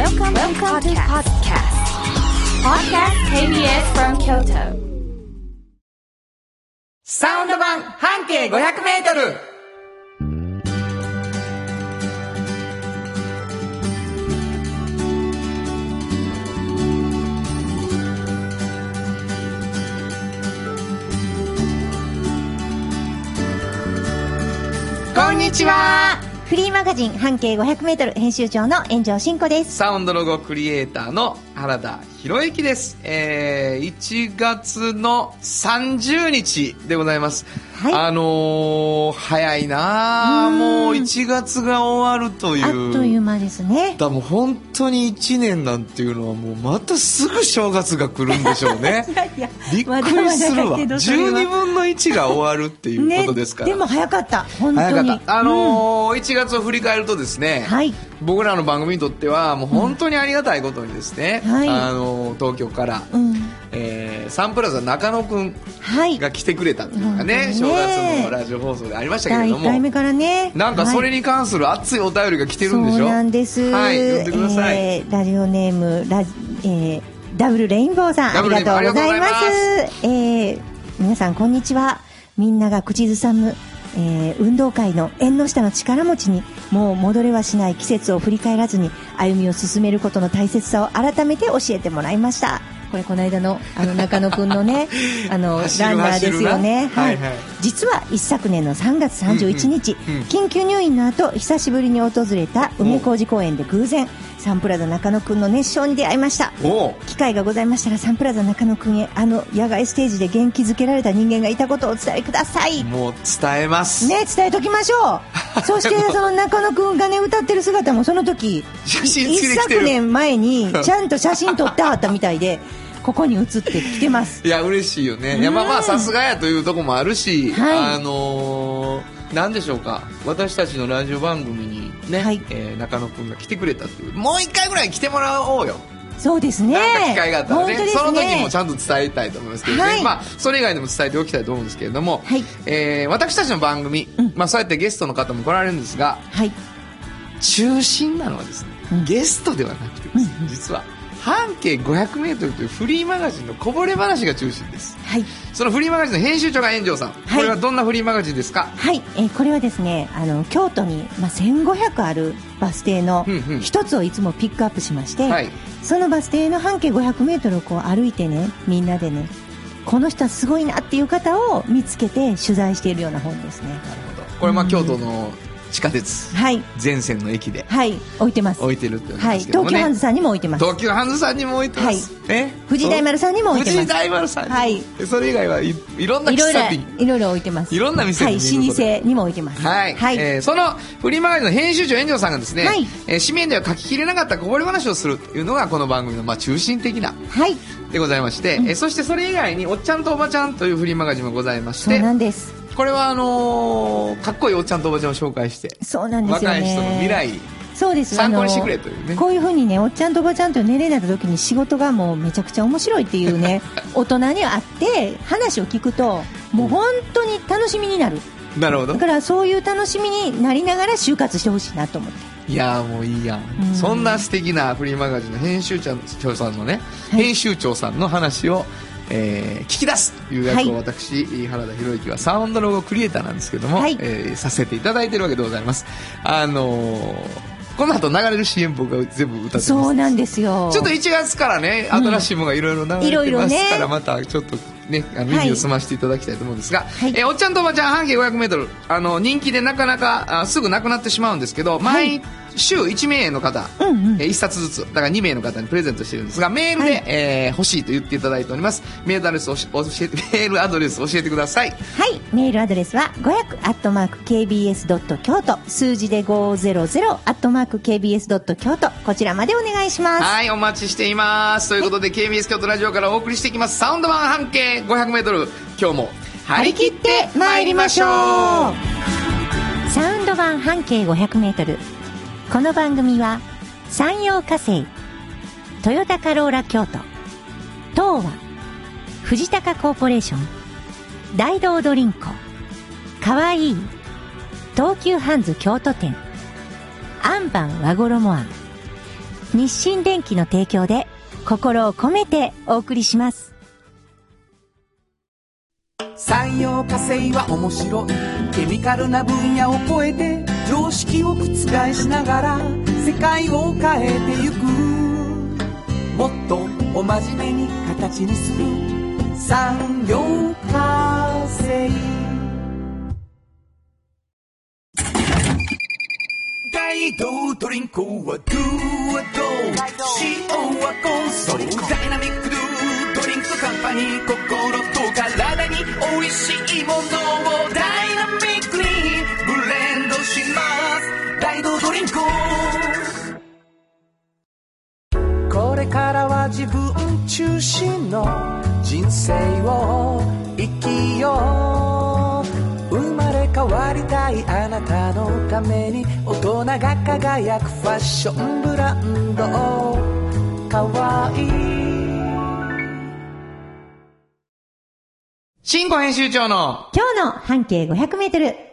Welcome, Welcome to podcast. Podcast KBS from Kyoto. サウンド版半径500メートルこんにちはフリーマガジン半径500メートル編集長の炎上真子です。サウンドロゴクリエイターの原田博之です。えー、1月の30日でございます。はいあのー、早いなあうんもう1月が終わるという。あっという間ですね。だもう本当に1年なんていうのはもうまたすぐ正月が来るんでしょうね。いやびっくりするわ。まだまだだけどそれは12分の1が終わるっていうことですから。ね、でも早かった。本当に。早かった。あのー1月を振り返るとですね、はい僕らの番組にとってはもう本当にありがたいことにですね、はいあのー東京から、うん。えーサンプラザ中野くんはい。が来てくれたっていうのがね、うん正月ねのラジオ放送でありましたけれ第ど1回目も、からね。なんかそれにに関する熱いお便りが来てるんでしょ？そうなんです。はい、読んでください。えーラジオネーム、ラジ、えーダブルレインボーさん、ありがとうございます。ありえー皆さん、こんにちは。みんなが口ずさむ、えー運動会の縁の下の力持ちに、もう戻れはしない季節を振り返らずに、歩みを進めることの大切さを改めて教えてもらいました。これ、この間の、あの、中野くんのね、あの、ランナーですよね。はいはい。実は一昨年の3月31日、うんうんうん緊急入院の後久しぶりに訪れた梅小路公園で偶然サンプラザ中野くんの熱唱に出会いました機会がございましたらサンプラザ中野くんへあの野外ステージで元気づけられた人間がいたことをお伝えくださいねもう伝えます。伝えときましょう そしてその中野くんがね歌ってる姿もその時写真一。昨年前に ちゃんと写真撮ってはったみたいでここに写ってきてますいや、嬉しいよね。いや、まあまあ、さすがやというとこもあるし、はいあのー、なんでしょうか？私たちのラジオ番組にね、はい。えー中野くんが来てくれたっていう。もう一回ぐらい来てもらおうよ。そうですね。機会があったらね。ね。その時もちゃんと伝えたいと思いますけどね、はい。まあそれ以外でも伝えておきたいと思うんですけれども、はい。えー私たちの番組、うん。まあそうやってゲストの方も来られるんですがはい中心なのはですね、うん。ゲストではなくてですね、うん。実は半径 500m というフリーマガジンのこぼれ話が中心です。はい。そのフリーマガジンの編集長が炎上さん、これはどんなフリーマガジンですか？はい、えーこれはですねあの京都に、まあ、1500あるバス停のうんうん。一つをいつもピックアップしまして、はい。そのバス停の半径 500m をこう歩いてねみんなでねこの人はすごいなっていう方を見つけて取材しているような本ですね。これまあ京都の地下鉄。はい。全線の駅で。はい。置いてます。置いてるってことはい。東急ハンズさんにも置いてます。東急ハンズさんにも置いてます。え？藤大丸さんにも置いてます。藤大丸さんはい。それ以外はいいろんない喫茶店。いろいろ置いてます。いろんな店にはい。老舗にも置いてます。はい、はい、えーそのフリーマガジンの編集長炎上さんがですね、はい。えー紙面では書ききれなかったこぼれ話をするというのがこの番組のまあ中心的なはい。でございまして、えーそしてそれ以外に「おっちゃんとおばちゃん」というフリーマガジンもございましそうてなんですこれはあのーかっこいいおっちゃんとおばちゃんを紹介してそうなんですよね。若い人の未来そうです。参考にしてくれというね。こういうふうにねおっちゃんとおばちゃんと年齢になった時に仕事がもうめちゃくちゃ面白いっていうね 大人に会って話を聞くともう本当に楽しみになる。なるほど。だからそういう楽しみになりながら就活してほしいなと思って。いやーもういいやん、うん。そんな素敵なフリーマガジンの編集長さんのね、はい。編集長さんの話を、えー聞き出すという役をはい。私、原田博之はサウンドロゴクリエイターなんですけども、はい。えーさせていただいてるわけでございます。あのーこの後流れる CM 僕が全部歌ってます。そうなんですよ。ちょっと1月からね、新しいものがいろいろ流れてますいろいろねから、またちょっとね、あのはい。耳を澄ましていただきたいと思うんですが、はい。えーおっちゃんとおばちゃん半径500メートル、あの、人気でなかなかあすぐなくなってしまうんですけど、毎週1名の方、うんうんえ1冊ずつ、だから2名の方にプレゼントしてるんですが、メールで、はいえー欲しいと言っていただいております。メールアドレスをし教えて、メールアドレス教えてください。はいメールアドレスは500アットマーク KBS ドット京都数字で500アットマーク KBS ドット京都こちらまでお願いしますはい、お待ちしています。ということで、KBS 京都ラジオからお送りしていきます。サウンド版半径500メートル。今日も張り切って参りましょう。サウンド版半径 500m この番組は山陽火星トヨタカローラ京都東和藤高コーポレーション大道ドリンコかわいい東急ハンズ京都店アンバン和衣庵日清電機の提供で心を込めてお送りします。産業化成は面白いケミカルな分野を超えて常識を覆しながら世界を変えてゆく。もっとお真面目に形にする。産業化成。大道ドリンクはドゥはド塩はコンソーダイナミックドゥドリンクカンパニー心と体に美味しいものをダからは自分中心の人生を生きよう生まれ変わりたいあなたのために大人が輝くファッションブランドかわいい新語編集長の今日の半径500メートル。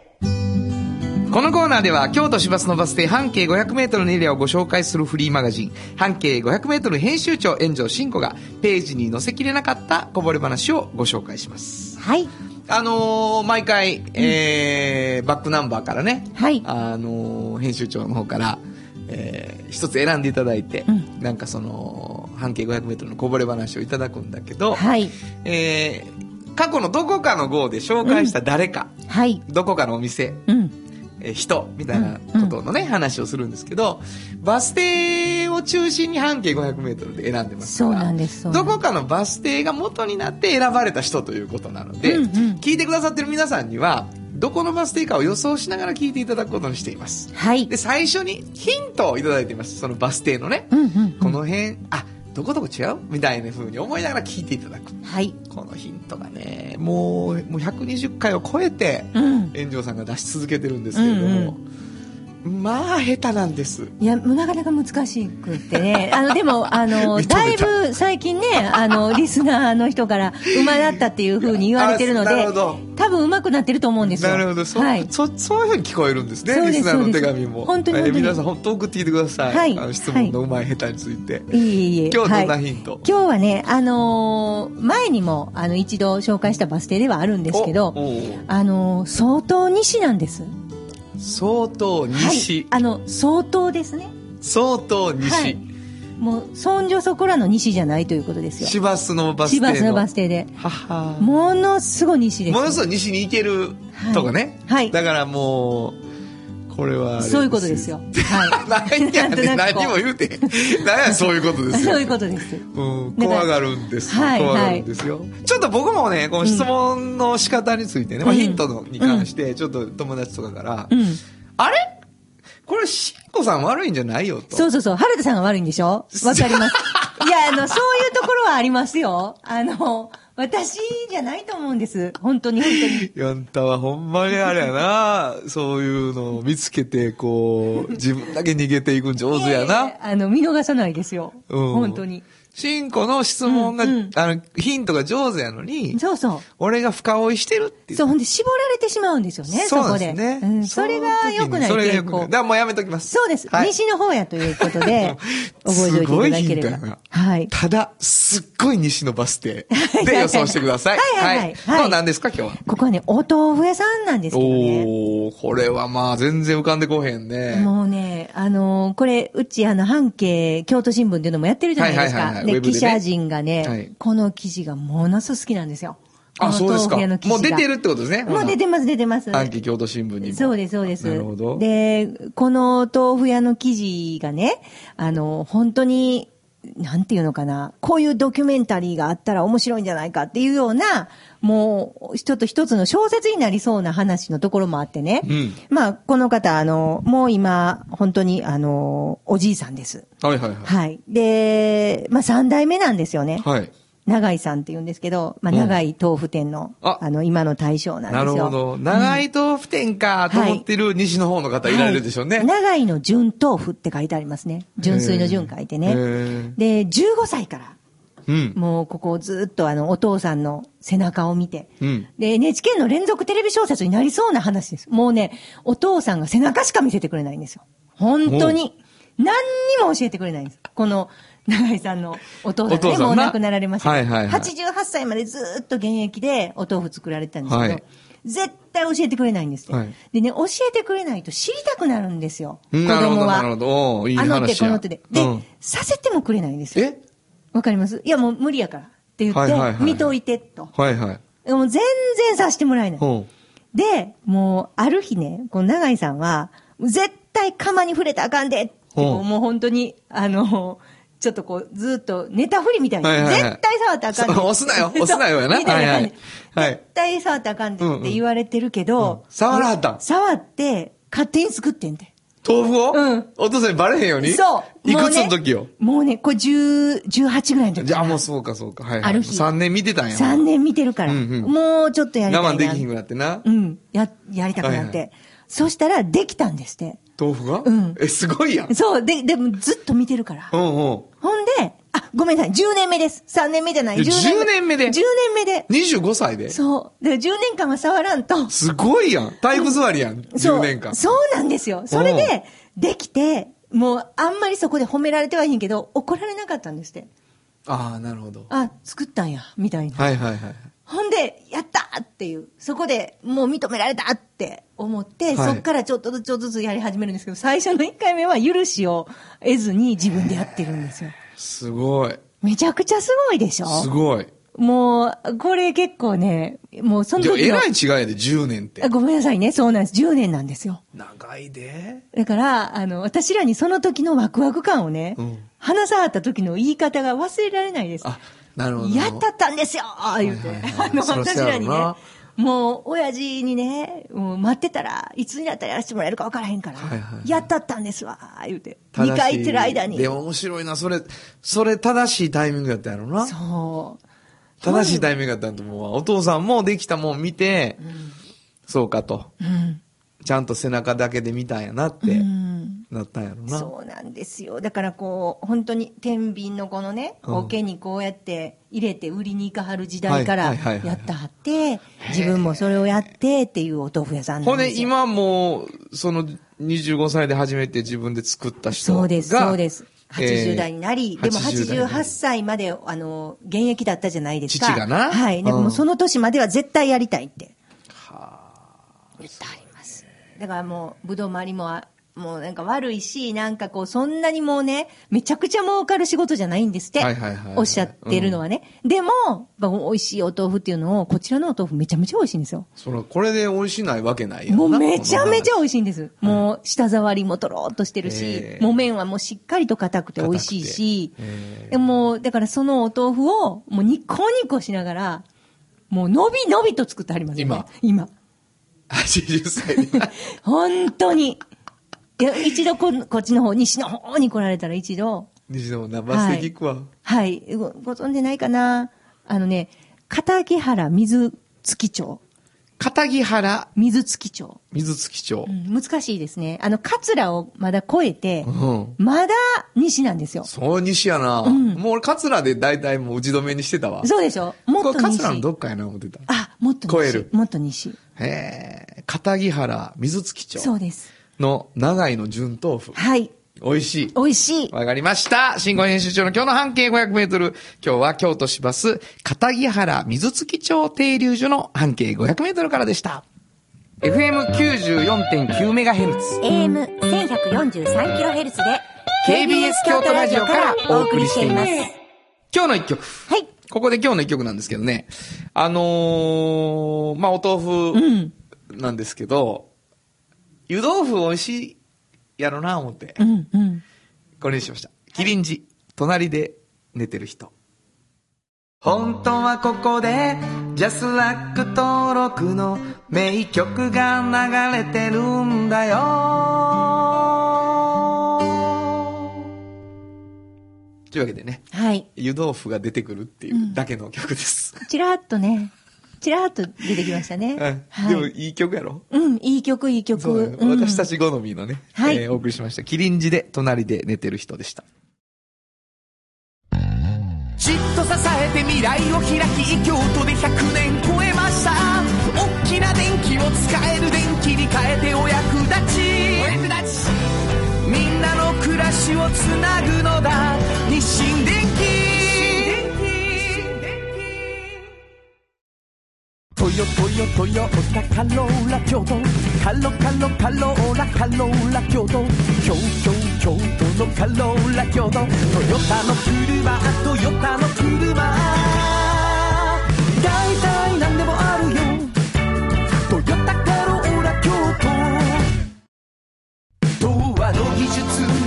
このコーナーでは京都市バスのバス停半径500メートルのエリアをご紹介するフリーマガジン半径500メートル編集長炎上真子がページに載せきれなかったこぼれ話をご紹介します。はい。あのー毎回、えーバックナンバーからね、はいあのー編集長の方から、えー一つ選んでいただいて、うんなんかその、半径500メートルのこぼれ話をいただくんだけど、はい。えー過去のどこかの号で紹介した誰か、はい。どこかのお店、うん。えー人みたいなことのね、話をするんですけど、バス停を中心に半径500メートルで選んでますから。そうなんですどこかのバス停が元になって選ばれた人ということなので、うんうん聞いてくださってる皆さんには、どこのバス停かを予想しながら聞いていただくことにしています。はいで、。最初にヒントをいただいています。そのバス停のね。うんうん。この辺、あ、どこどこ違う？みたいな風に思いながら聞いていただく。はい。このヒントがね、もう、もう120回を超えて、うん。炎上さんが出し続けてるんですけれども、まあ下手なんです。いや、なかなか難しくってね。あの、でも、あの、だいぶ最近ね、あの、リスナーの人から、馬だったっていうふうに言われてるので多分上手くなってると思うんですよ。なるほど。そ,、はい。そそういうふうに聞こえるんですねリスナーの手紙も。本当に本当に。えー皆さん本当送ってきてください、はい。あの質問のうまい下手について、いえいえいえ。今日はどんなはいヒント、今日はね、あのー前にも、あの、一度紹介したバス停ではあるんですけどあのー相当西なんです。相当西、はい。あの、相当ですね。相当西、はいもう、そんじょそこらの西じゃないということですよ。市バスのバス停の市バスのバス停で。ものすごい西です。ものすごい西に行けるとかね、はいだからもうこれはそういうことですよ。はい。何やねん何も言うて何やそういうことですよ そういうことです。うん、怖がるんですよ。はい怖がるんですよ。ちょっと僕もね、この質問の仕方についてね、まあうんヒントのに関して、ちょっと友達とかから、うん。あれ？これ、しんこさん悪いんじゃないよと。そうそうそう。原田さんが悪いんでしょ？わかります。いや、あの、そういうところはありますよ。あの、私じゃないと思うんです。本当に本当に。やんたはほんまにあれやな、そういうのを見つけて、こう、自分だけ逃げていくん上手やいえいな。えあの、見逃さないですよ。うん本当に。しんこの質問が、うんうんあの、ヒントが上手やのに、そうそう。俺が深追いしてるっていう。そう、ほんで絞られてしまうんですよね、そこで。ね。うん、それが良くないそれが良くない。だからもうやめときます。そうです、はい西の方やということで、覚えておいていただければな。はい。ただ、すっごい西のバス停で予想してください。はいはいはいはいこれは何ですか、今日は？ここはね、お豆腐屋さんなんですけどね。おー、これはまあ全然浮かんでこへんね。もうね、あのーこれ、うち、あの、半径京都新聞っていうのもやってるじゃないですか。はいはいはいはいで、記者陣がね、はいこの記事がものすごく好きなんですよ。あ、そうですか。もう出てるってことですね。もう出てます、出てます。暗記京都新聞にも。そうです、そうです。なるほど。で、この豆腐屋の記事がね、あの、本当に、なんていうのかな、こういうドキュメンタリーがあったら面白いんじゃないかっていうような、もう、一つ一つの小説になりそうな話のところもあってね。うんまあ、この方、あの、もう今、本当に、あの、おじいさんです。はいはいはい。はい。で、まあ、三代目なんですよね。はい。長井さんって言うんですけど、まあ、うん長井豆腐店の、ああの、今の大将なんですなよ。るほど。長井豆腐店かと思ってる西の方の方いられるでしょうね。はい長井の純豆腐って書いてありますね。純粋の純書いてへね。ーで、15歳から、うん。もうここをずっとあの、お父さんの背中を見て、うん。で、NHK の連続テレビ小説になりそうな話です。もうね、お父さんが背中しか見せてくれないんですよ。本当に。何にも教えてくれないんです。この、永井さんのお父さんがね、おもう亡くなられましたはいはいはい88歳までずーっと現役でお豆腐作られてたんですけど、はい絶対教えてくれないんですって、はいでね、教えてくれないと知りたくなるんですよ。子なるほど、供は。なるほど。いいあ話や。の手この手で。で、うんさせてもくれないんですよ。え？わかります？いやもう無理やから。って言って、はいはいはい見といてと。はいはい。もう全然させてもらえない。うん。で、もう、ある日ね、この永井さんは、絶対釜に触れたらあかんでって、もう本当に、あの、ちょっとこう、ずっとネタ振りみたいに、はいはいはい絶対触ったらあかんで。そう押すなよ 押すなよやなみたいな感じはいはいはい絶対触ったらあかんでって言われてるけど、うんうん触らはったん？触って、勝手に作ってんて。豆腐を？うんお父さんにバレへんように？そう。いくつの時よもうね、これ10、18ぐらいの時じゃあもうそうかそうか。はい、はい。ある日3年見てたんや。3年見てるから、うんうんもうちょっとやりたいな。我慢できひんくなってな。うん。や、やりたくなって。はいはそしたら、できたんですって。豆腐が？うんえ、すごいやん。そう。で、でもずっと見てるから。うんうん。ほんで、あ、ごめんなさい。10年目です。3年目じゃない。いや10年目で ?10 年目で。25歳で？そう。で、10年間は触らんと。すごいやん。体育座りやん。そう10年間。そうなんですよ。それで、できて、もう、あんまりそこで褒められてはいいんけど、怒られなかったんですって。ああ、なるほど。あ、作ったんや、みたいな。はいはいはい。ほんで、やったっていう、そこでもう認められたって思って、はいそっからちょっとずつちょっとずつやり始めるんですけど、最初の1回目は許しを得ずに自分でやってるんですよ。すごい。めちゃくちゃすごいでしょ？すごい。もう、これ結構ね、もうその時のらい違いやで、10年ってあ。ごめんなさいね、そうなんです。10年なんですよ。長いで。だから、あの、私らにその時のワクワク感をね、うん話さはった時の言い方が忘れられないです。あ、なるほど。やったったんですよ言うて。はいはいはいあの、私らにね、もう、親父にね、もう待ってたらいつになったらやらせてもらえるか分からへんから、はいはいはいやったったんですわ言うて。正しい2回行ってる間に。でも面白いな。それ、それ正しいタイミングやったやろな。そう。正しいタイミングやったんと思うわ。お父さんもできたもん見て、そうかと。うん。ちゃんと背中だけで見たんやなって、うん。なったんやろな。そうなんですよ。だからこう、本当に天秤のこのね、うん桶にこうやって入れて売りに行かはる時代からやったはって、自分もそれをやってっていうお豆腐屋さんなほんで、んですよ。今もう、その、25歳で初めて自分で作った人が。そうです、そうです。80えー代になり、でも80代になり88歳まで、あの、現役だったじゃないですか。父がなはい。でもうんもうその年までは絶対やりたいっては言ってあります。だからもう、ぶどう周りもあ、もうなんか悪いし、なんかこう、そんなにもうね、めちゃくちゃ儲かる仕事じゃないんですって。はいはいはいはいおっしゃってるのはね。でも、やっぱ美味しいお豆腐っていうのを、こちらのお豆腐めちゃめちゃ美味しいんですよ。その、これで美味しないわけないやろなもうめちゃめちゃ美味しい。んです。もう舌触りもとろーっとしてるしへ、ーもう麺はもうしっかりと硬くて美味しいしでも、だからそのお豆腐をもうニコニコしながら、もう伸び伸びと作ってありますよね。今。80歳で。本当に。いや、一度ここっちの方、西の方に来られたら一度、西野もな、バスで聞くわ。はい、ごご存知ないかな？あのね、片木原水月町。片木原？水月町。水月町う。ん、難しいですね。あの、桂をまだ越えて、うん。まだ西なんですよ。そう、西やな。んもう俺、桂で大体もう打ち止めにしてたわ。そうでしょもっと西。桂のどっかやな思ってた。あ、もっと西。超えるもっと西。へえ、片木原水月町そうです。の長井の純豆腐。はい。美味しい。美味しい。わかりました。新語編集長の今日の半径500メートル。今日は京都市バス片木原水月町停留所の半径500メートルからでした。FM94.9 メガヘルツ。AM1143kHz で、KBS 京都ラジオからお送りしています。今日の一曲。はい。ここで今日の一曲なんですけどね。あのー、まあ、お豆うん。腐なんですけど、湯豆腐美味しいやろな思ってう、ん。うん。これにしました。キリンジ、隣で寝てる人。本当はここで、ジャスラック登録の名曲が流れてるんだよ。というわけでね、はい。湯豆腐が出てくるっていうだけの曲です。ちらっとね、ちらっと出てきましたね。でもいい曲やろ？うん、いい曲、いい曲。そうだねうん私たち好みのね、はいえーお送りしました。キリンジで隣で寝てる人でした。じっと支えて未来を開き京都で100年超えました大きな電気を使える電気に変えてお役立ちお役立ちみんなの暮らしをつなぐのだ日清電機トヨトヨトヨタカローラ京都カロカロカローラカローラ京都京都京都のカローラ京都トヨタの車トヨタの車大体何でもあるよトヨタカローラ京都童話の技術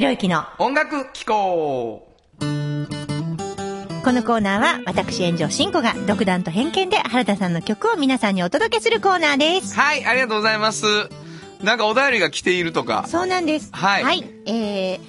田博之の音楽機構このコーナーは私炎上真子が独断と偏見で原田さんの曲を皆さんにお届けするコーナーです。はい、ありがとうございます。なんかお便りが来ているとか。そうなんです。はいえー、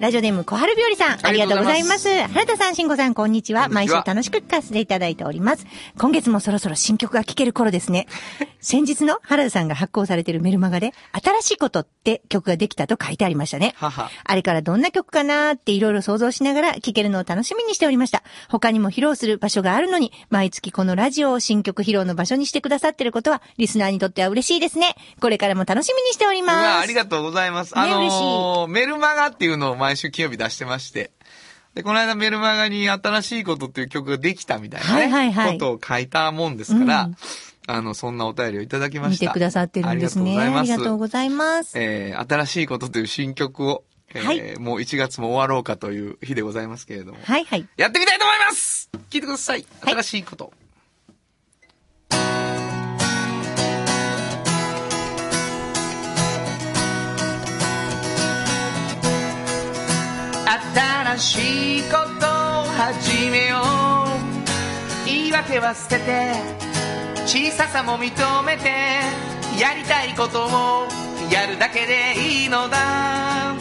ラジオネーム小春日和さん、あありりがとうございます。原田さん、慎吾さん、こんにちは。毎週楽しく聞かせていただいております。今月もそろそろ新曲が聴ける頃ですね。先日の原田さんが発行されているメルマガで、新しいことって曲ができたと書いてありましたね。あれからどんな曲かなーっていろいろ想像しながら聴けるのを楽しみにしておりました。他にも披露する場所があるのに、毎月このラジオを新曲披露の場所にしてくださってることは、リスナーにとっては嬉しいですね。これからも楽しみにしておりうます。わありがとうございます。あの嬉ー、メルマガっていうのを毎週金曜日出してまして。で、この間メルマガに新しいことっていう曲ができたみたいなね、はいはいはいことを書いたもんですから、うんあの、そんなお便りをいただきま見した。てくださってるんですね。ありがとうございます。えー、新しいことという新曲を、えーはいもう1月も終わろうかという日でございますけれども。はいはい。やってみたいと思います聞いてください。はい新しいこと。新しいことを始めよう。言い訳は捨てて小ささも認めてやりたいことをやるだけでいいのだ。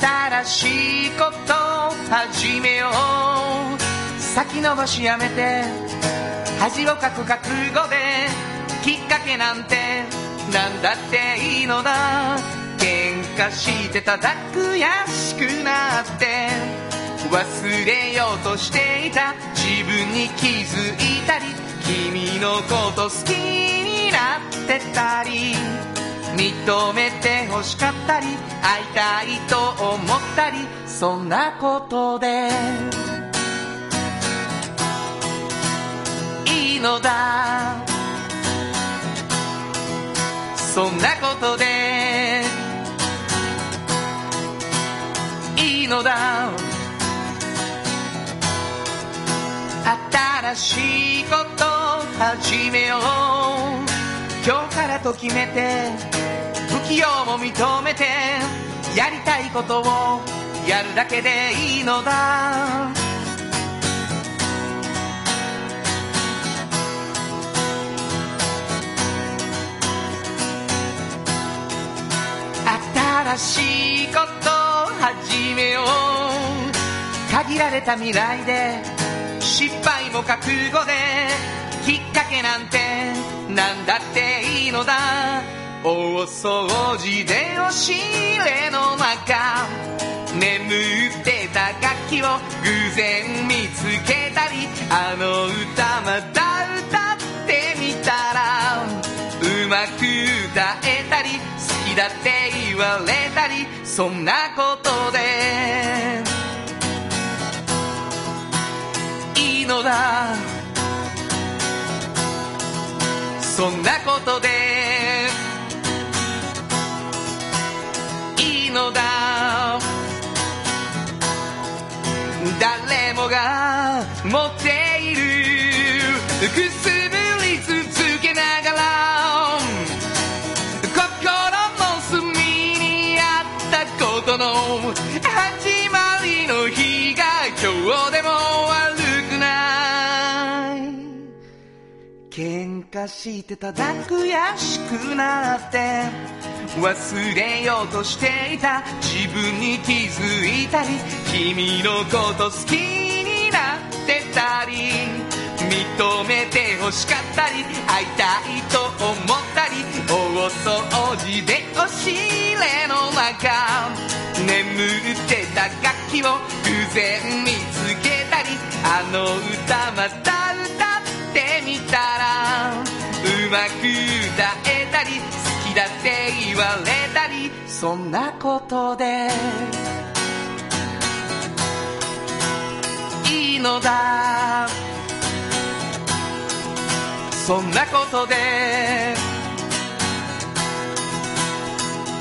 新しいことを始めよう。先延ばしやめて。恥をかく覚悟できっかけなんてなんだっていいのだ喧嘩してただ悔しくなって忘れようとしていた自分に気づいたり君のこと好きになってたり認めて欲しかったり会いたいと思ったりそんなことでのだ。そんなことでいいのだ。新しいこと始めよう。今日からと決めて不器用も認めてやりたいことをやるだけでいいのだ。しいこと始めよう。限られた未来で失敗も覚悟できっかけなんてなんだっていいのだ。大掃除で押し入れの中眠ってた楽器を偶然見つけたりあの歌また歌ってみたらうまく歌えたりきだって言われたりそんなことで。いいのだ。そんなことで。いいのだ。誰もが持って始まりの日が今日でも悪くない。喧嘩してただ悔しくなって忘れようとしていた自分に気づいたり君のこと好きになってたり。認めて欲しかったり会いたいと思ったり。大掃除でしい。然見つけたりあの歌また歌ってみたらうまく歌えたり好きだって言われたりそんなことで。いいのだ。そんなことで。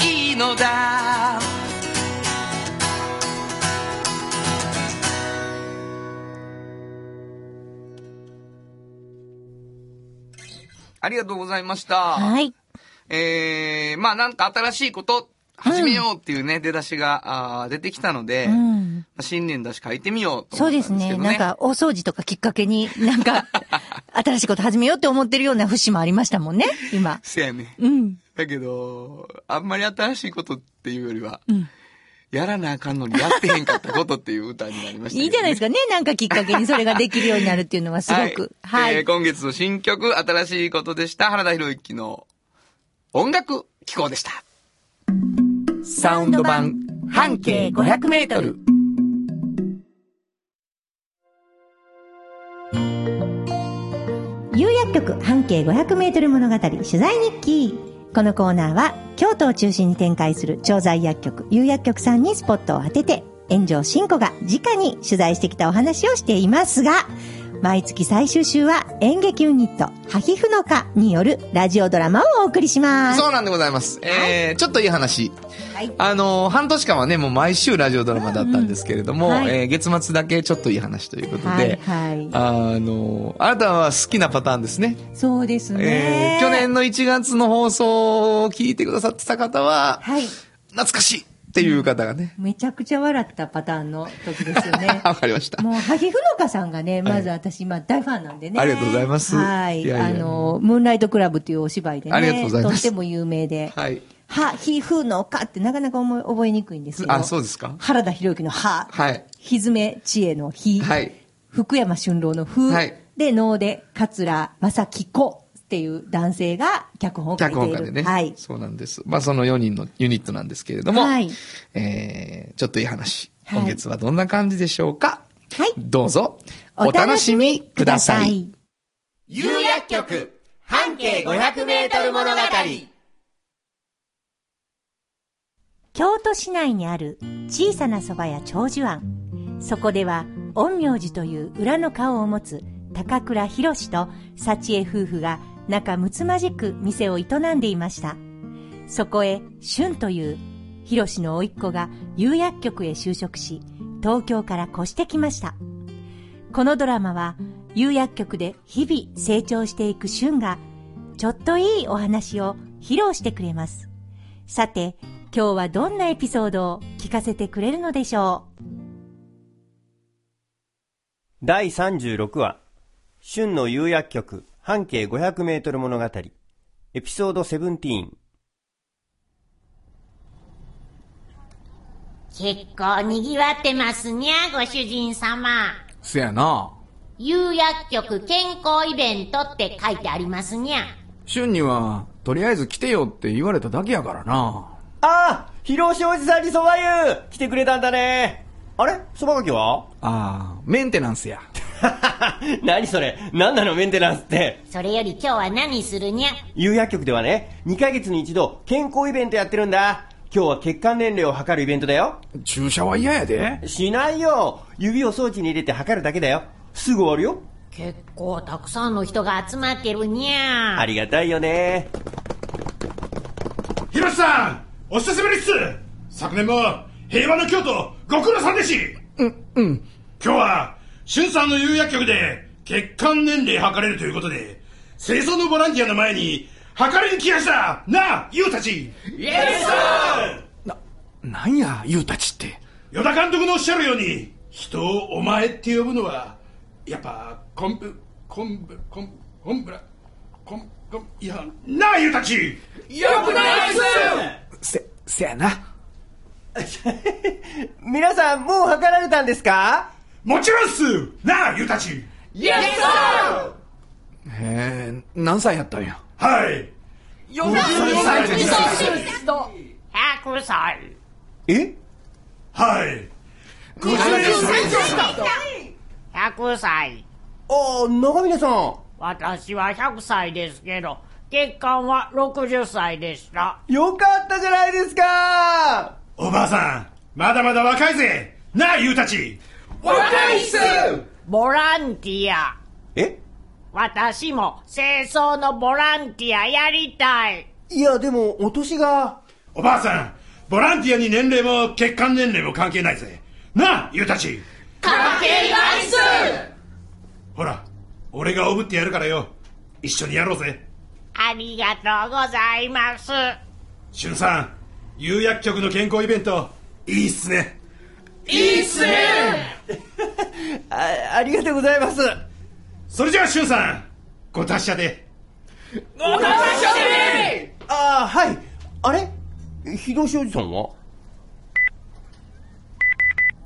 いいのだ。ありがとうございました。はい。えー、まあなんか新しいこと始めようっていうね、出だしがあー出てきたので、うん。新年だし書いてみようとそうで思ったんですけどね。すね。なんか、大掃除とかきっかけに、なんか、新しいこと始めようって思ってるような節もありましたもんね、今。せやね。うん。だけど、あんまり新しいことっていうよりは、うんやらなあかんのにやってへんかったことっていう歌になりました、いいじゃないですかね。なんかきっかけにそれができるようになるっていうのはすごく。はい。えー今月の新曲、新しいことでした。原田博之の音楽機構でした。サウンド版半径500メートル。有薬局半径500メートル物語取材日記。このコーナーは京都を中心に展開する調剤薬局有薬局さんにスポットを当てて炎上真子が直に取材してきたお話をしていますが、毎月最終週は演劇ユニット、ハヒフノカによるラジオドラマをお送りします。そうなんでございます。えー、ちょっといい話。はい。あのー半年間はね、もう毎週ラジオドラマだったんですけれども、うんはいえー月末だけちょっといい話ということで、はい、はい。あのーあなたは好きなパターンですね。そうですえね。ー去年の1月の放送を聞いてくださってた方は、はい。懐かしいっていう方がね、めちゃくちゃ笑ったパターンの時ですよね。わかりました。もう、萩ふのかさんがね、まず私、今、大ファンなんでね。ありがとうございますはい。いやいやあの、ムーンライトクラブというお芝居でね。ありがとうございますとっても有名で。はい。は、ひふのかってなかなか思い覚えにくいんですよ。あ、そうですか？原田博之のは。はい。ひずめ知恵のひ。はい。福山春郎のふ。はいで、能で、桂正樹子っていう男性が脚本を書いている。脚本家でね。はい。そうなんです。まあ、その4人のユニットなんですけれども、はいえー、ちょっといい話。はい今月はどんな感じでしょうか？はいどうぞ、お楽しみください。。有薬局半径500メートル物語京都市内にある小さな蕎麦屋長寿庵。そこでは、陰陽師という裏の顔を持つ高倉博士と幸恵夫婦が仲睦まじく店を営んでいました。そこへ、俊という博士の甥っ子が有薬局へ就職し、東京から越してきました。このドラマは、有薬局で日々成長していく俊が、ちょっといいお話を披露してくれます。さて、今日はどんなエピソードを聞かせてくれるのでしょう？第36話、春の有薬局、半径500メートル物語、エピソード17。結構賑わってますにゃ、ご主人様。せやな。有薬局健康イベントって書いてありますにゃ。春には、とりあえず来てよって言われただけやからな。ああ広しおじさんに蕎麦湯来てくれたんだねあれ？蕎麦かけは？ああ、メンテナンスや。何それ？何なのメンテナンスって？それより今日は何するにゃ？有薬局ではね、2ヶ月に一度健康イベントやってるんだ。今日は血管年齢を測るイベントだよ。注射は嫌やで。しないよ指を装置に入れて測るだけだよ。すぐ終わるよ。結構たくさんの人が集まってるにゃ。ありがたいよね。ひろしさんお久しぶりっす昨年も平和の京都ご苦労さんでしうん、うん。今日は、春さんの有薬局で血管年齢測れるということで、清掃のボランティアの前に測りに来やしたなあ、ゆうたちイエスなんや、ゆうたちって。与田監督のおっしゃるように、人をお前って呼ぶのは、やっぱ、コンブ、コンブ、コン、コンブラ、コン、コン、いや、なあ、ゆうたちよくないですせ、せやな。皆さん、もう測られたんですか？もちろんっすなあ、ゆうたちへえ、何歳やったんや？はい。100歳。え？はい。100歳。ああ、長峰さん。私は100歳ですけど、血管は60歳でした。よかったじゃないですかおばあさん、まだまだ若いぜなあ、ゆうたち若いっすボランティア。え？私も清掃のボランティアやりたい。いや、でも、お年が。おばあさん、ボランティアに年齢も血管年齢も関係ないぜ。なあ、ゆうたち関係ないっすほら、俺がおぶってやるからよ。一緒にやろうぜ。ありがとうございます。しゅんさん、有薬局の健康イベント、いいっすね。あ、ありがとうございます。それじゃあ、しゅんさん、ご達者で。ああ、はい。あれ？秀吉おじさんは？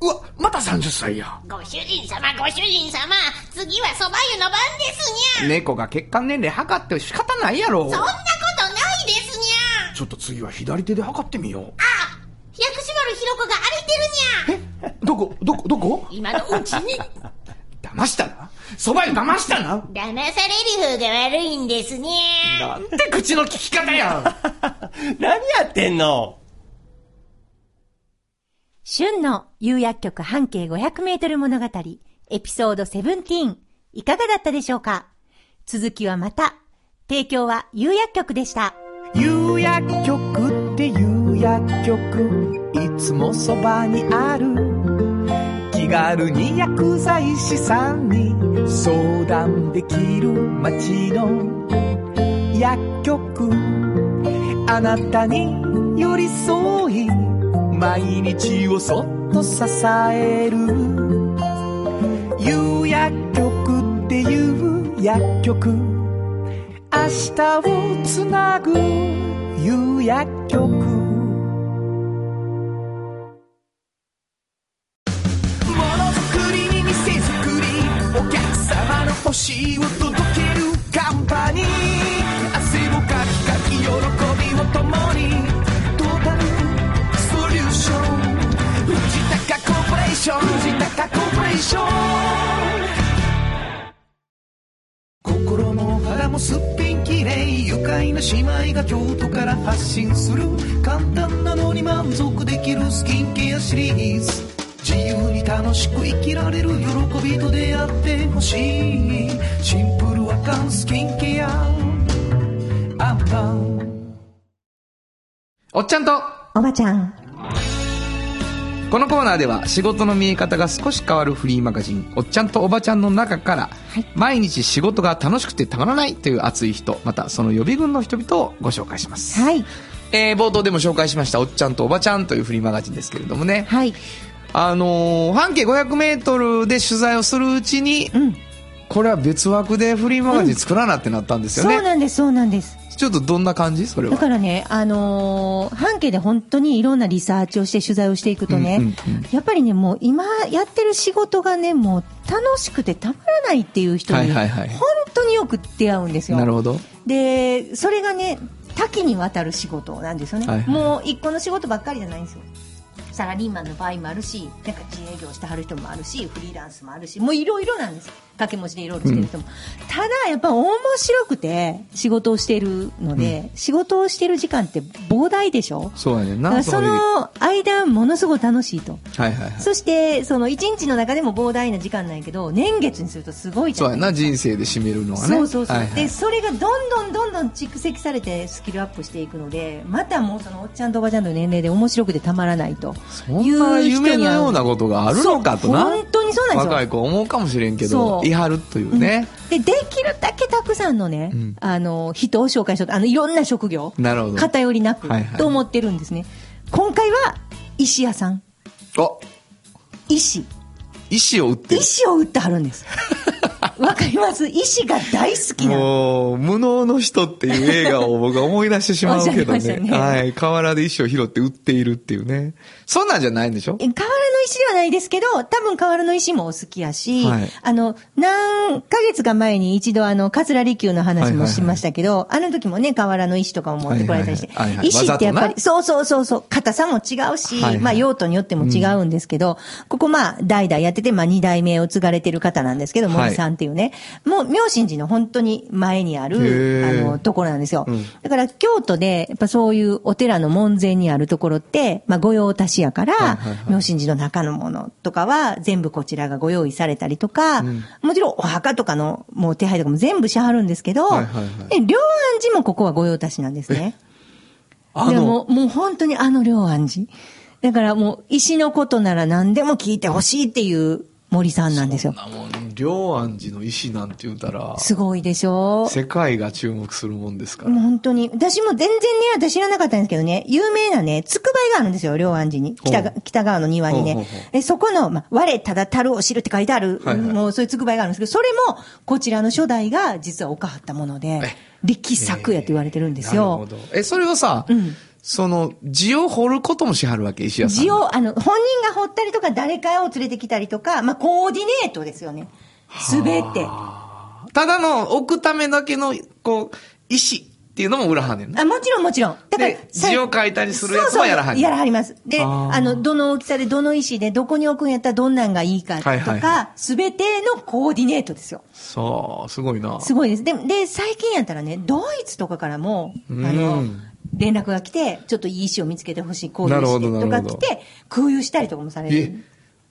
うわ、また30歳や。ご主人様、ご主人様、次は蕎麦湯の番ですにゃ。猫が血管年齢測って仕方ないやろ。そんな。ちょっと次は左手で測ってみよう。あ、薬師丸ひろ子が歩いてるにゃ。どこ、どこ、どこ？今のうちに。騙したなそばに騙したな騙される方が悪いんですにゃ。なんて口の利き方や 何やってんの？旬の有薬局半径500メートル物語、エピソード17、いかがだったでしょうか？続きはまた。提供は有薬局でした。有薬局っていう薬局。いつもそばにある。気軽に薬剤師さんに相談できる街の薬局。あなたに寄り添い毎日をそっと支える。有薬局っていう薬局。日をつなぐ夕薬局。ものづくりに店づくりお客様の欲しいを届けるカンパニー。汗をかきかき喜びを共にトータルソリューション。藤高コーポレーション藤高コーポレーション。心も肌もすっぴんきれい愉快な姉妹が京都から発信する簡単なのに満足できるスキンケアシリーズ。自由に楽しく生きられる喜びと出会ってほしい。シンプルアカンスキンケア。アンパン。おっちゃんと。おばちゃん。このコーナーでは仕事の見え方が少し変わるフリーマガジン「おっちゃんとおばちゃん」の中から、毎日仕事が楽しくてたまらないという熱い人またその予備軍の人々をご紹介します、はい。えー冒頭でも紹介しました「おっちゃんとおばちゃん」というフリーマガジンですけれどもね、はい。あのー半径 500m で取材をするうちに、うん。これは別枠でフリーマガジン作らなってなったんですよね、そうなんです、そうなんです。ちょっとどんな感じ？それはだからね、あのー半径で本当にいろんなリサーチをして取材をしていくとね、うんうんうんやっぱりね、もう今やってる仕事がね、もう楽しくてたまらないっていう人に、はいはいはい本当によく出会うんですよ。なるほどで、それがね、多岐にわたる仕事なんですよね。はいはいもう一個の仕事ばっかりじゃないんですよ。サラリーマンの場合もあるし、なんか自営業してはる人もあるし、フリーランスもあるし、もういろいろなんです。掛け持ちでいろいろしてる人も。ただ、やっぱ面白くて仕事をしているので、仕事をしている時間って膨大でしょ？そうやねんなその間、ものすごい楽しいと。はいはいはい。そして、その一日の中でも膨大な時間なんやけど、年月にするとすごいじゃそうないやな人生で締めるのはね。そうそうそう、はいはい。でそれがどんどんどんどん蓄積されてスキルアップしていくのでまたもうそのおっちゃんとおばちゃんの年齢で面白くてたまらないと。そんな夢のようなことがあるのかとな。そう本当にそうなんですよ。若い子思うかもしれんけどそういはるというね、でできるだけたくさんのね、うん。あの人を紹介しようとあのいろんな職業なるほど。偏りなく、はいはい。と思ってるんですね。今回は石屋さん。お。石。石を打ってる。石を打ってはるんです わかります。石が大好きな。の。もう、無能の人っていう映画を僕は思い出してしまうけどね。ね。はい。河原で石を拾って売っているっていうね。そんなんじゃないんでしょ？え河原の石ではないですけど、多分河原の石もお好きやし、はい。あの、何ヶ月か前に一度あの、桂離宮の話もしましたけど、あの時もね、河原の石とかも持ってこられたりして。石ってやっぱり、そうそうそうそう、硬さも違うし、はいはい。まあ用途によっても違うんですけど、ここまあ、代々やってて、まあ二代目を継がれてる方なんですけど、はい。森さんっていうね、もう、明神寺の本当に前にあへる、ー。あの、ところなんですよ。うん。だから、京都で、やっぱそういうお寺の門前にあるところって、まあ、御用達やから、はいはいはい。明神寺の中のものとかは、全部こちらがご用意されたりとか、もちろんお墓とかの、もう手配とかも全部しはるんですけど、はいはいはい。で両安寺もここは御用達なんですね。あでもの、、もう本当にあの両安寺。だからもう、石のことなら何でも聞いてほしいっていう森さんなんですよ。そんなもん、両安寺の石なんて言うたら、すごいでしょ？世界が注目するもんですから。もう本当に。私も全然ね、私知らなかったんですけどね、有名なね、つくばいがあるんですよ、両安寺に。北北側の庭にね。えそこの、まあ、我ただ樽を知るって書いてある、はいはいもうそういうつくばいがあるんですけど、それも、こちらの初代が実はおかはったもので、力作やと言われてるんですよ。なるほど。え、それをさ、うんその、字を掘ることもしはるわけ、石屋さん。字を、あの、本人が掘ったりとか、誰かを連れてきたりとか、まあ、コーディネートですよね。すべて。ただの置くためだけの、こう、石っていうのも裏はんね。あ、もちろんもちろん。だから字を書いたりするやつもやらはんやらはります。で、あの、どの大きさで、どの石で、どこに置くんやったらどんなんがいいかとはいはいはか、すべてのコーディネートですよ。そう、すごいな。すごいです。で、で、最近やったらね、ドイツとかからも、あうのん、連絡が来て、ちょっといい石を見つけてほしい、こういう石でとか来て、空輸したりとかもされえる。、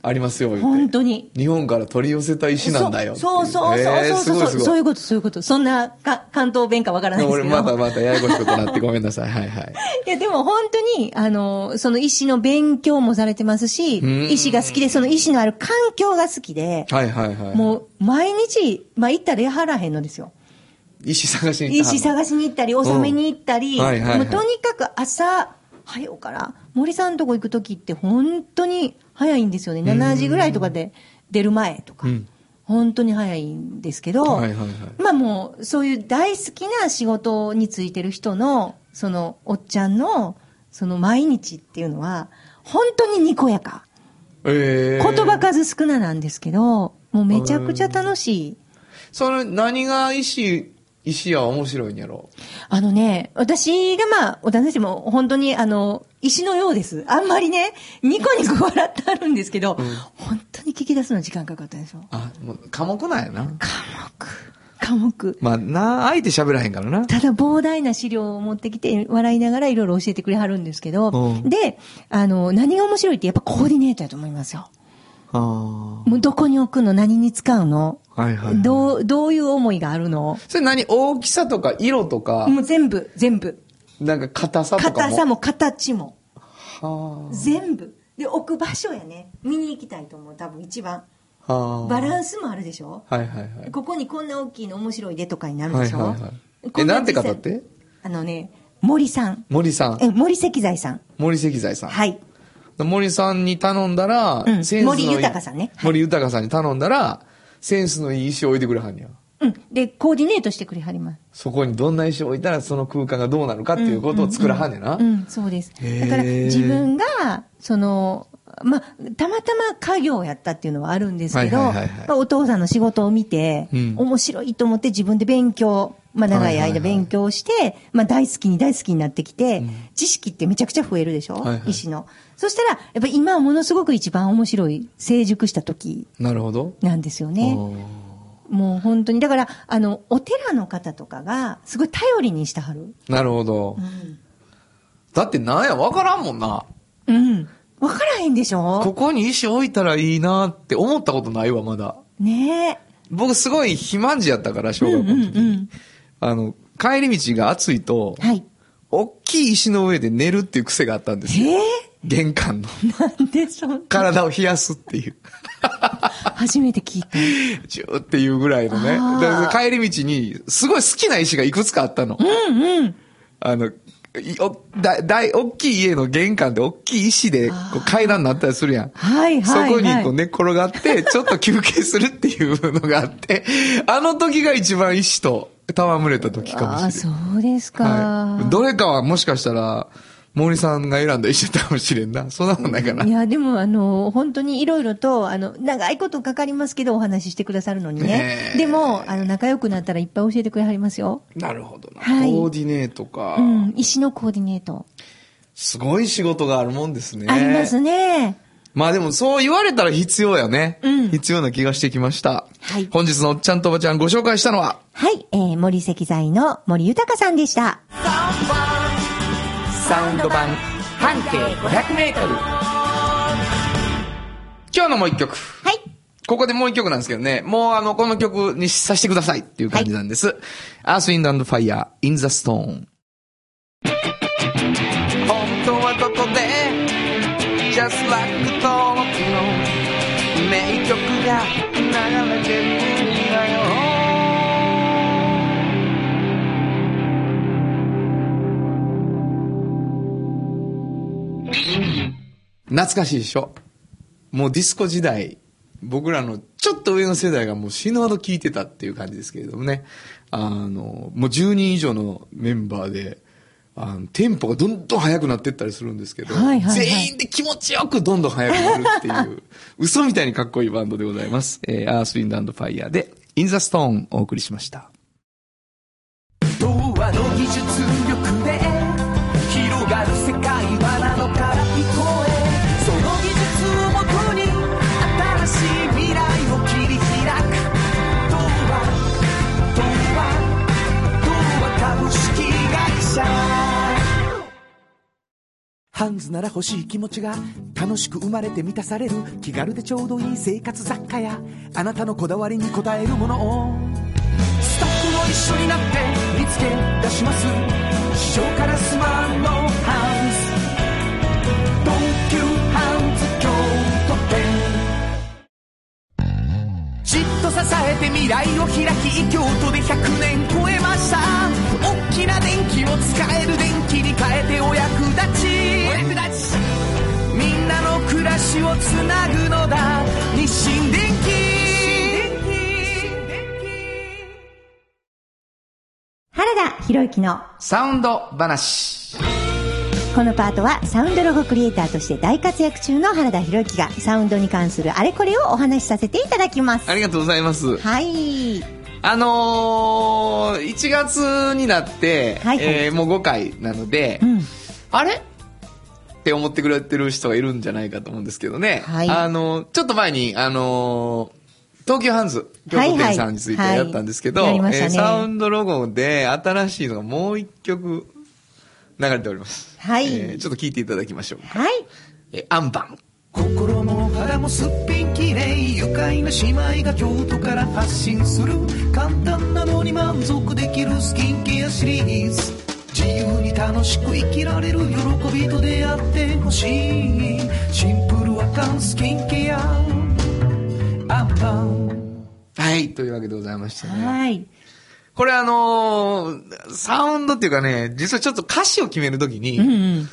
ありますよ、本当に。日本から取り寄せた石なんだよそうそうそうそうえーそうそう、いうこと、そういうこと。そんなか関東弁かわからないです俺けど。またまたややこしいことになってごめんなさい。はいはい。いや、でも本当に、あの、その石の勉強もされてますしん、石が好きで、その石のある環境が好きで、はいはいはい。もう毎日、まあ、行ったらやはらへんのですよ。石探しに行った石探しに行ったり、納めに行ったり、うんはいはいはいもうとにかく朝、早うから、森さんのとこ行くときって本当に早いんですよね。7時ぐらいとかで出る前とか。うん本当に早いんですけど、はいはいはいまあもう、そういう大好きな仕事についてる人の、その、おっちゃんの、その毎日っていうのは、本当ににこやか。えー、言葉数少ななんですけど、もうめちゃくちゃ楽しい。それ、何が石、石は面白いんやろ？あのね、私がまあ、お話も本当にあの、石のようです。あんまりね、ニコニコ笑ってあるんですけど、本当に聞き出すの時間かかったでしょ。あ、もう、科目なんやな。科目。科目。まあ、な、相手喋らへんからな。ただ膨大な資料を持ってきて、笑いながらいろいろ教えてくれはるんですけど、うんで、あの、何が面白いってやっぱコーディネートやと思いますよ。あもうどこに置くの？何に使うの？あ。はいはい。どう、どういう思いがあるの？それ何大きさとか色とか、もう全部、全部。なんか硬さとかも？硬さも形も。は全部。で、置く場所やね。見に行きたいと思う。多分一番。あ。はあ。バランスもあるでしょ？はいはいはい。ここにこんな大きいの面白いでとかになるでしょ、はいはいはいえ、なんて方って？あのね、森さん。森さん。え、森石材さん。森石材さん。はい。森さんに頼んだら、うんセンスのいい森豊さんねはい森豊さんに頼んだら、センスのいい石を置いてくれはんねや。うん。で、コーディネートしてくれはります。そこにどんな石を置いたらその空間がどうなるかっていうことを作らはんねんな。うん、そうです。だから、自分が、その、まあ、たまたま家業をやったっていうのはあるんですけど、はいはいはいはいまあお父さんの仕事を見て、うん面白いと思って自分で勉強、まあ、長い間はいはいはい勉強して、まあ、大好きに大好きになってきて、知識ってめちゃくちゃ増えるでしょ、はいはい医師の。そしたら、やっぱり今はものすごく一番面白い、成熟した時なるほど。なんですよね。もう本当に。だから、あの、お寺の方とかが、すごい頼りにしてはる。なるほど。だってなんや、わからんもんな。うん。わからへんでしこょ？こに石置いたらいいなって思ったことないわ、まだ。ねえ。僕すごい肥満児やったから、小学校の時。うんうんうんあの、帰り道が暑いと、はい。大きい石の上で寝るっていう癖があったんですよ。え玄関の。ー、なんでそん体を冷やすっていう。初めて聞いた。ジューっていうぐらいのね。帰り道に、すごい好きな石がいくつかあったの。うんうん。あの、いおだ、大、大きい家の玄関で大きい石でこう階段になったりするやん。はいはいそこにはいこう寝っ転がって、ちょっと休憩するっていうのがあって、あの時が一番石と戯れた時かもああ、しれない。そうですか。はい。どれかはもしかしたら、森さんが選んだ石だったかもしれんな。そんなことないかな。いや、でも、あの、本当にいろいろと、あの、長いことかかりますけど、お話ししてくださるのにねでも、あの、仲良くなったらいっぱい教えてくれはりますよ。なるほどな。はいコーディネートか、うん。石のコーディネート。すごい仕事があるもんですね。ありますね。まあでもそう言われたら必要やね。うん必要な気がしてきました。はい本日のおっちゃんとおばちゃんご紹介したのは、はい、えー、森石材の森豊さんでした。サウンド版半径500メートル。今日のもう一曲。はい。ここでもう一曲なんですけどね。もうあの、この曲にさせてくださいっていう感じなんです。アースウィンドファイヤー、インザストーン。本当はここで、Just Like 登録の名曲が懐かしいでしょ？もうディスコ時代、僕らのちょっと上の世代がもう死ぬほど聴いてたっていう感じですけれどもね。あの、もう10人以上のメンバーで、あの、テンポがどんどん速くなっていったりするんですけど、はいはいはい全員で気持ちよくどんどん速くなるっていう、嘘みたいにかっこいいバンドでございます。えー、アースウィンドファイヤーで、インザストーンお送りしました。ハンズなら欲しい気持ちが楽しく生まれて満たされる気軽でちょうどいい生活雑貨やあなたのこだわりに応えるものを。スタッフも一緒になって見つけ出します。市場からスマートハウス東急ハンズ京都店。じっと支えて未来を開き博之のサウンド話。このパートはサウンドロゴクリエイターとして大活躍中の原田博之がサウンドに関するあれこれをお話しさせていただきます。ありがとうございます。はい。あのー、1月になって、はいはいえーもう5回なので、うん。あれ？って思ってくれてる人がいるんじゃないかと思うんですけどね。はいあの、ちょっと前に、あのー東急ハンズ、京都店さんについてやったんですけど、サウンドロゴで新しいのがもう一曲流れております。はいえーちょっと聞いていただきましょう。はい。えーアンバン。心も肌もすっぴんきれい愉快な姉妹が京都から発信する簡単なのに満足できるスキンケアシリーズ自由に楽しく生きられる喜びと出会ってほしいシンプルアカンスキンケアアンパンはい、というわけでございましたね。はい。これあのーサウンドっていうかね、実はちょっと歌詞を決めるときに、うんうん。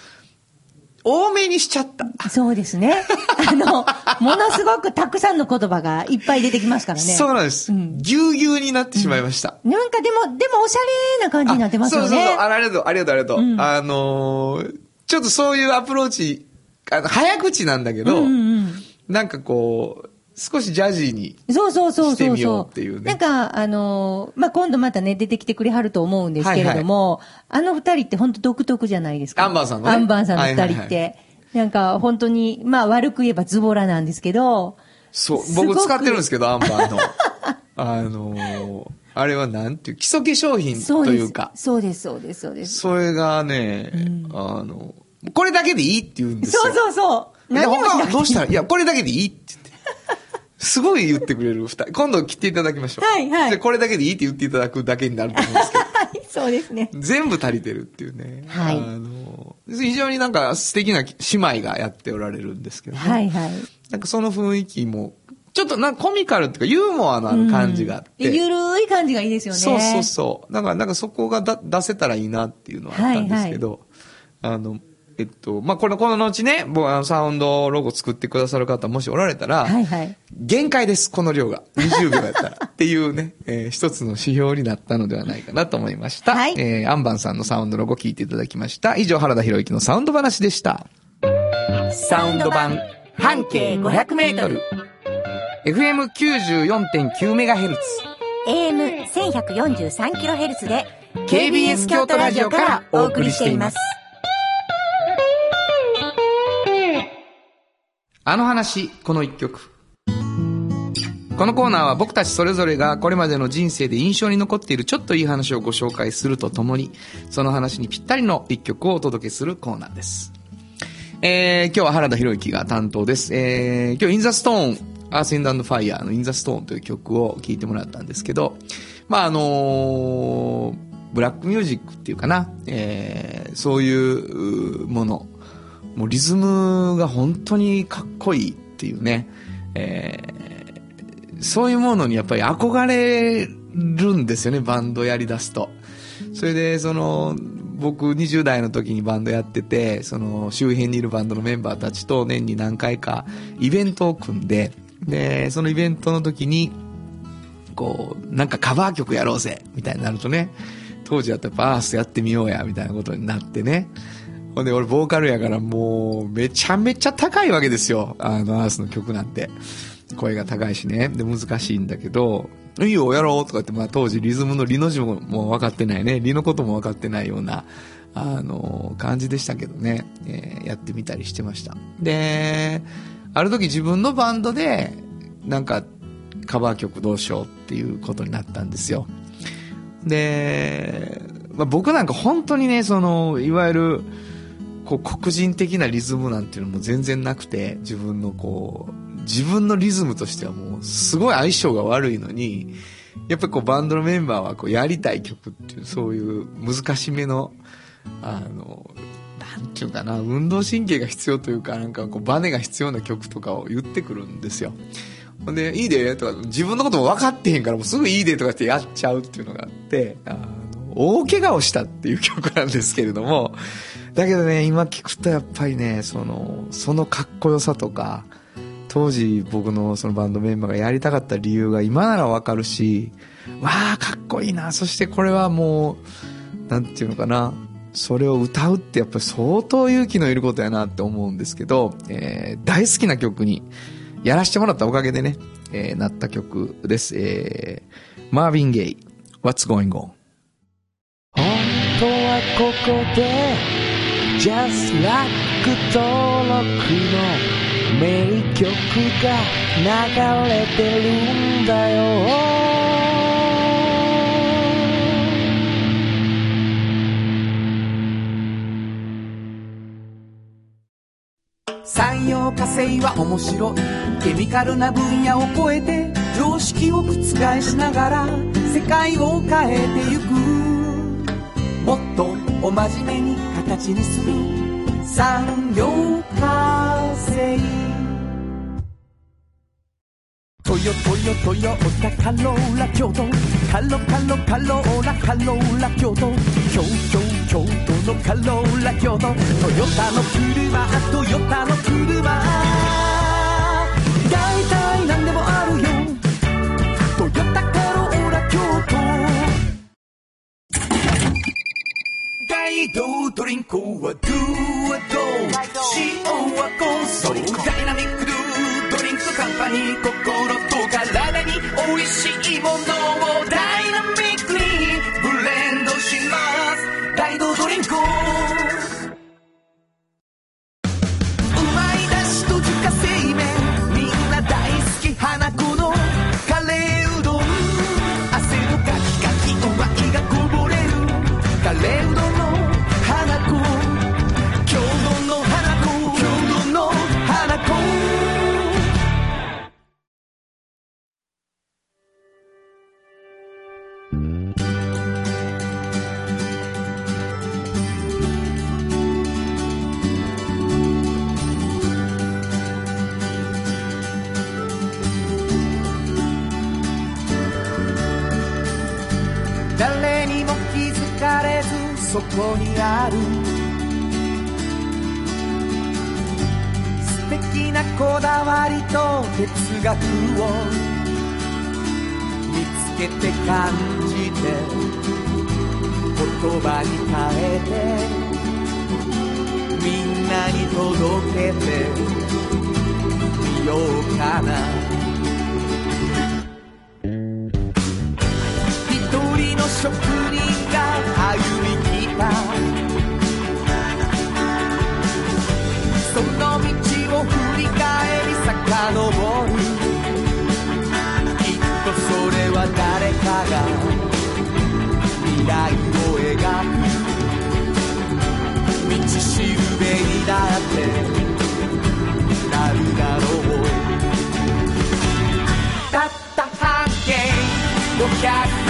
多めにしちゃった。そうですね。あの、ものすごくたくさんの言葉がいっぱい出てきますからね。そうなんです。うんぎゅうぎゅうになってしまいました。なんかでも、でもおしゃれな感じになってますよね。そうそうそう。あありがとう、ありがとう、ありがとう。うんあのーちょっとそういうアプローチ、あの、早口なんだけど、うんうんなんかこう、少しジャジーに。そうそうそうしてみよそうそうっていうねなんか、あのーまあ、今度またね、出てきてくれはると思うんですけれども、あの二人って本当独特じゃないですか。アンバーさんのねアンバーさんの二人って。はいはいはなんか、本当に、まあ、悪く言えばズボラなんですけど、そう、僕使ってるんですけど、アンバーの。あのーあれはなんていう、基礎化粧品。というか、そうです、そうです、そうです。それがね、あの、これだけでいいって言うんですよ。そうそうそう。で何はどうしたら、いや、これだけでいいって言って。すごい言ってくれる二人。今度来ていただきましょう。はいはいで、これだけでいいって言っていただくだけになると思うんですけど。はい、そうですね。全部足りてるっていうね。はいあの、非常になんか素敵な姉妹がやっておられるんですけどね。はいはい。なんかその雰囲気も、ちょっとなんかコミカルっていうかユーモアのある感じがあって。でゆるい感じがいいですよね。そうそうそう。だからなんかそこがだ出せたらいいなっていうのはあったんですけど、あの、えっと、まあ、この、この後ね、僕あの、サウンドロゴ作ってくださる方もしおられたら、はいはい。限界です、この量が。20秒やったら。っていうね、えー一つの指標になったのではないかなと思いました。はいえーアンバンさんのサウンドロゴ聞いていただきました。以上、原田博之のサウンド話でした。サウンド版、半径500メートル。FM94.9MHz。AM1143kHz で KBS 京都ラジオからお送りしています。あの話、この一曲。このコーナーは僕たちそれぞれがこれまでの人生で印象に残っているちょっといい話をご紹介するとともに、その話にぴったりの一曲をお届けするコーナーです。えー、今日は原田博之が担当です。えー、今日、インザストーン、アースウィンドファイヤーのインザストーンという曲を聴いてもらったんですけど、まあ、あのーブラックミュージックっていうかな、えー、そういうもの、もうリズムが本当にかっこいいっていうね、えー、そういうものにやっぱり憧れるんですよね、バンドやり出すと。それで、その、僕20代の時にバンドやってて、その周辺にいるバンドのメンバーたちと年に何回かイベントを組んで、で、そのイベントの時に、こう、なんかカバー曲やろうぜみたいになるとね、当時やったらやっぱアースやってみようや、みたいなことになってね。ほんで、俺ボーカルやからもう、めちゃめちゃ高いわけですよ。あの、アースの曲なんて。声が高いしね。で、難しいんだけど、いいよ、やろうとか言って、まあ当時リズムのリの字も分かってないね。リのことも分かってないような、あの、感じでしたけどね。えーやってみたりしてました。で、ある時自分のバンドで、なんか、カバー曲どうしようっていうことになったんですよ。で、まあ、僕なんか本当にね、その、いわゆる、こう、黒人的なリズムなんていうのも全然なくて、自分のこう、自分のリズムとしてはもう、すごい相性が悪いのに、やっぱりこう、バンドのメンバーはこう、やりたい曲っていう、そういう難しめの、あの、なんていうかな、運動神経が必要というか、なんかこう、バネが必要な曲とかを言ってくるんですよ。ほんで、いいで、とか、自分のことも分かってへんから、もうすぐいいでとかってやっちゃうっていうのがあって、あ、大怪我をしたっていう曲なんですけれども、だけどね、今聞くとやっぱりね、その、そのかっこよさとか、当時僕のそのバンドメンバーがやりたかった理由が今ならわかるし、わあ、かっこいいな。そしてこれはもう、なんていうのかな。それを歌うってやっぱり相当勇気のいることやなって思うんですけど、えー大好きな曲にやらせてもらったおかげでね、えーなった曲です。えーマーヴィン・ゲイ、What's Going On? 本当はここで Just Like 登録の名曲が流れてるんだよ。産業化成は面白い。ケミカルな分野を超えて常識を覆しながら世界を変えてゆく。もっとお真面目に形にす。る産業化成。トヨトヨトヨタカローラ京都カロカロカローラカローラ京都。京京京都のカローラ京都。トヨタの車トヨタの車。大道ドリンクはドゥはド塩はコンソーダイナミックドゥドリンクカンパニー心と体に美味しいものをダイナミックにブレンドします大道ドリンク哲学を見つけて感じて言葉に変えてみんなに届けてみようかな。一人の職人が歩み来た。その道を振り返り遡る。が未来を描く。道しるべにだってなるだろう。たった半径500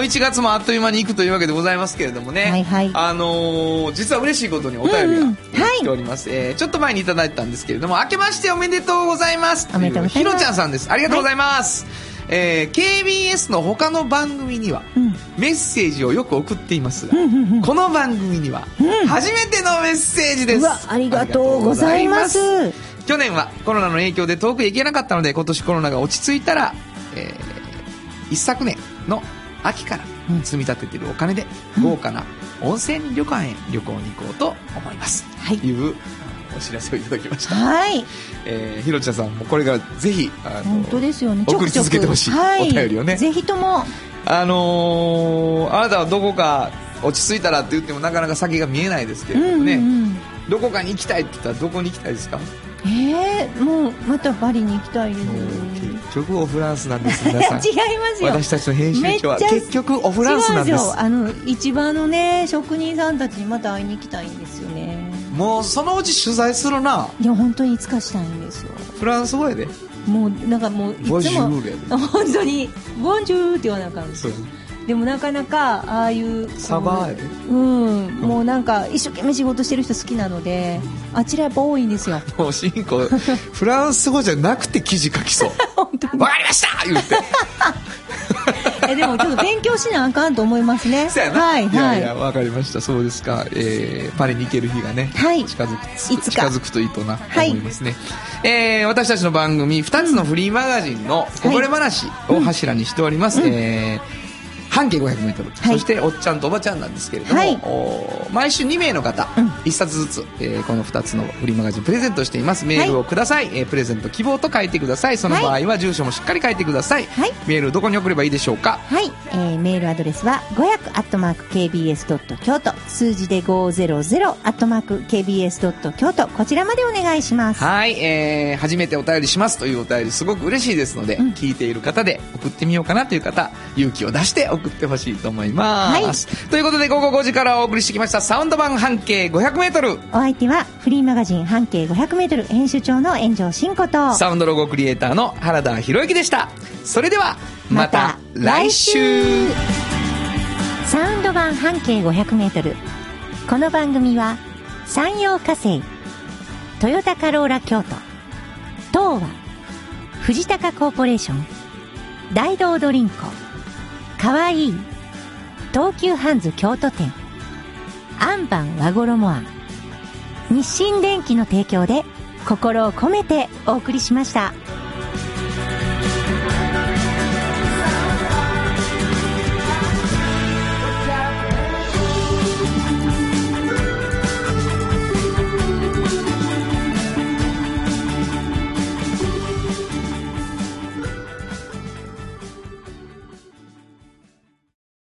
もう1月もあっという間に行くというわけでございますけれどもね、はいはい。あのー実は嬉しいことにお便りがうんうん。はい来ております、えーちょっと前にいただいたんですけれども明けましておめでとうございます。おめでとうございます。ひろちゃんさんです。ありがとうございます、えー KBS の他の番組にはうん。メッセージをよく送っていますが、うんうんうん。この番組には初めてのメッセージです、うわありがとうございます。ありがとうございます。去年はコロナの影響で遠くへ行けなかったので今年コロナが落ち着いたら、えー一昨年の秋からうん。積み立ててるお金で豪華な温泉旅館へ旅行に行こうと思います、はい。というお知らせをいただきました、はい。えーひろちゃんさんもこれからぜひあの本当ですよね。送り続けてほしいはい。お便りをね。ぜひとも。あのーあなたはどこか落ち着いたらって言ってもなかなか先が見えないですけうれどもね、んうんうん。どこかに行きたいって言ったらどこに行きたいですか？えー、もうまたパリに行きたいですもう結局オフランスなんです皆さん。違いますよ。私たちの編集長は結局オフランスなんです。あの市場のね職人さんたちにまた会いに行きたいんですよね。もうそのうち取材するな。いや本当にいつかしたいんですよ。フランス語やで。もうなんかもういつも 本当にボンジュールって言わなあかんですそう。よでもなかなかああいうサバやでうん。もうなんか一生懸命仕事してる人好きなのであちらやっぱ多いんですよ。もう進行。フランス語じゃなくて記事書きそう。わかりました！言って。えでもちょっと勉強しなあかんと思いますね。そうやな、はいはい。やいやわかりました。そうですか、えー、パリに行ける日がね、はい。近づくいつか。近づくといいとな、はい。思いますね、えー、私たちの番組2つのフリーマガジンのこぼれ話を柱にしております、えー半径 500m、はい。そしておっちゃんとおばちゃんなんですけれども、はい。お毎週2名の方、うん。1冊ずつ、えーこの2つのフリーマガジンプレゼントしています。メールをください、えープレゼント希望と書いてください。その場合は住所もしっかり書いてください、はい。メールどこに送ればいいでしょうか？はい、えーメールアドレスは500 KBS 京都数字で500 KBS 京都こちらまでお願いします。はい、えー、初めてお便りしますというお便りすごく嬉しいですので、うん。聞いている方で送ってみようかなという方、勇気を出して送ってほしいと思います。ということで午後5時からお送りしてきましたサウンド版半径500メートル。お相手はフリーマガジン半径 500m 編集長の炎上真子とサウンドロゴクリエイターの原田博之でした。それでは、また来週サウンド版半径 500m この番組は山陽火星トヨタカローラ京都東和藤高コーポレーション大道ドリンコかわい。い東急ハンズ京都店。アンバン和衣あ日清電機の提供で心を込めてお送りしました。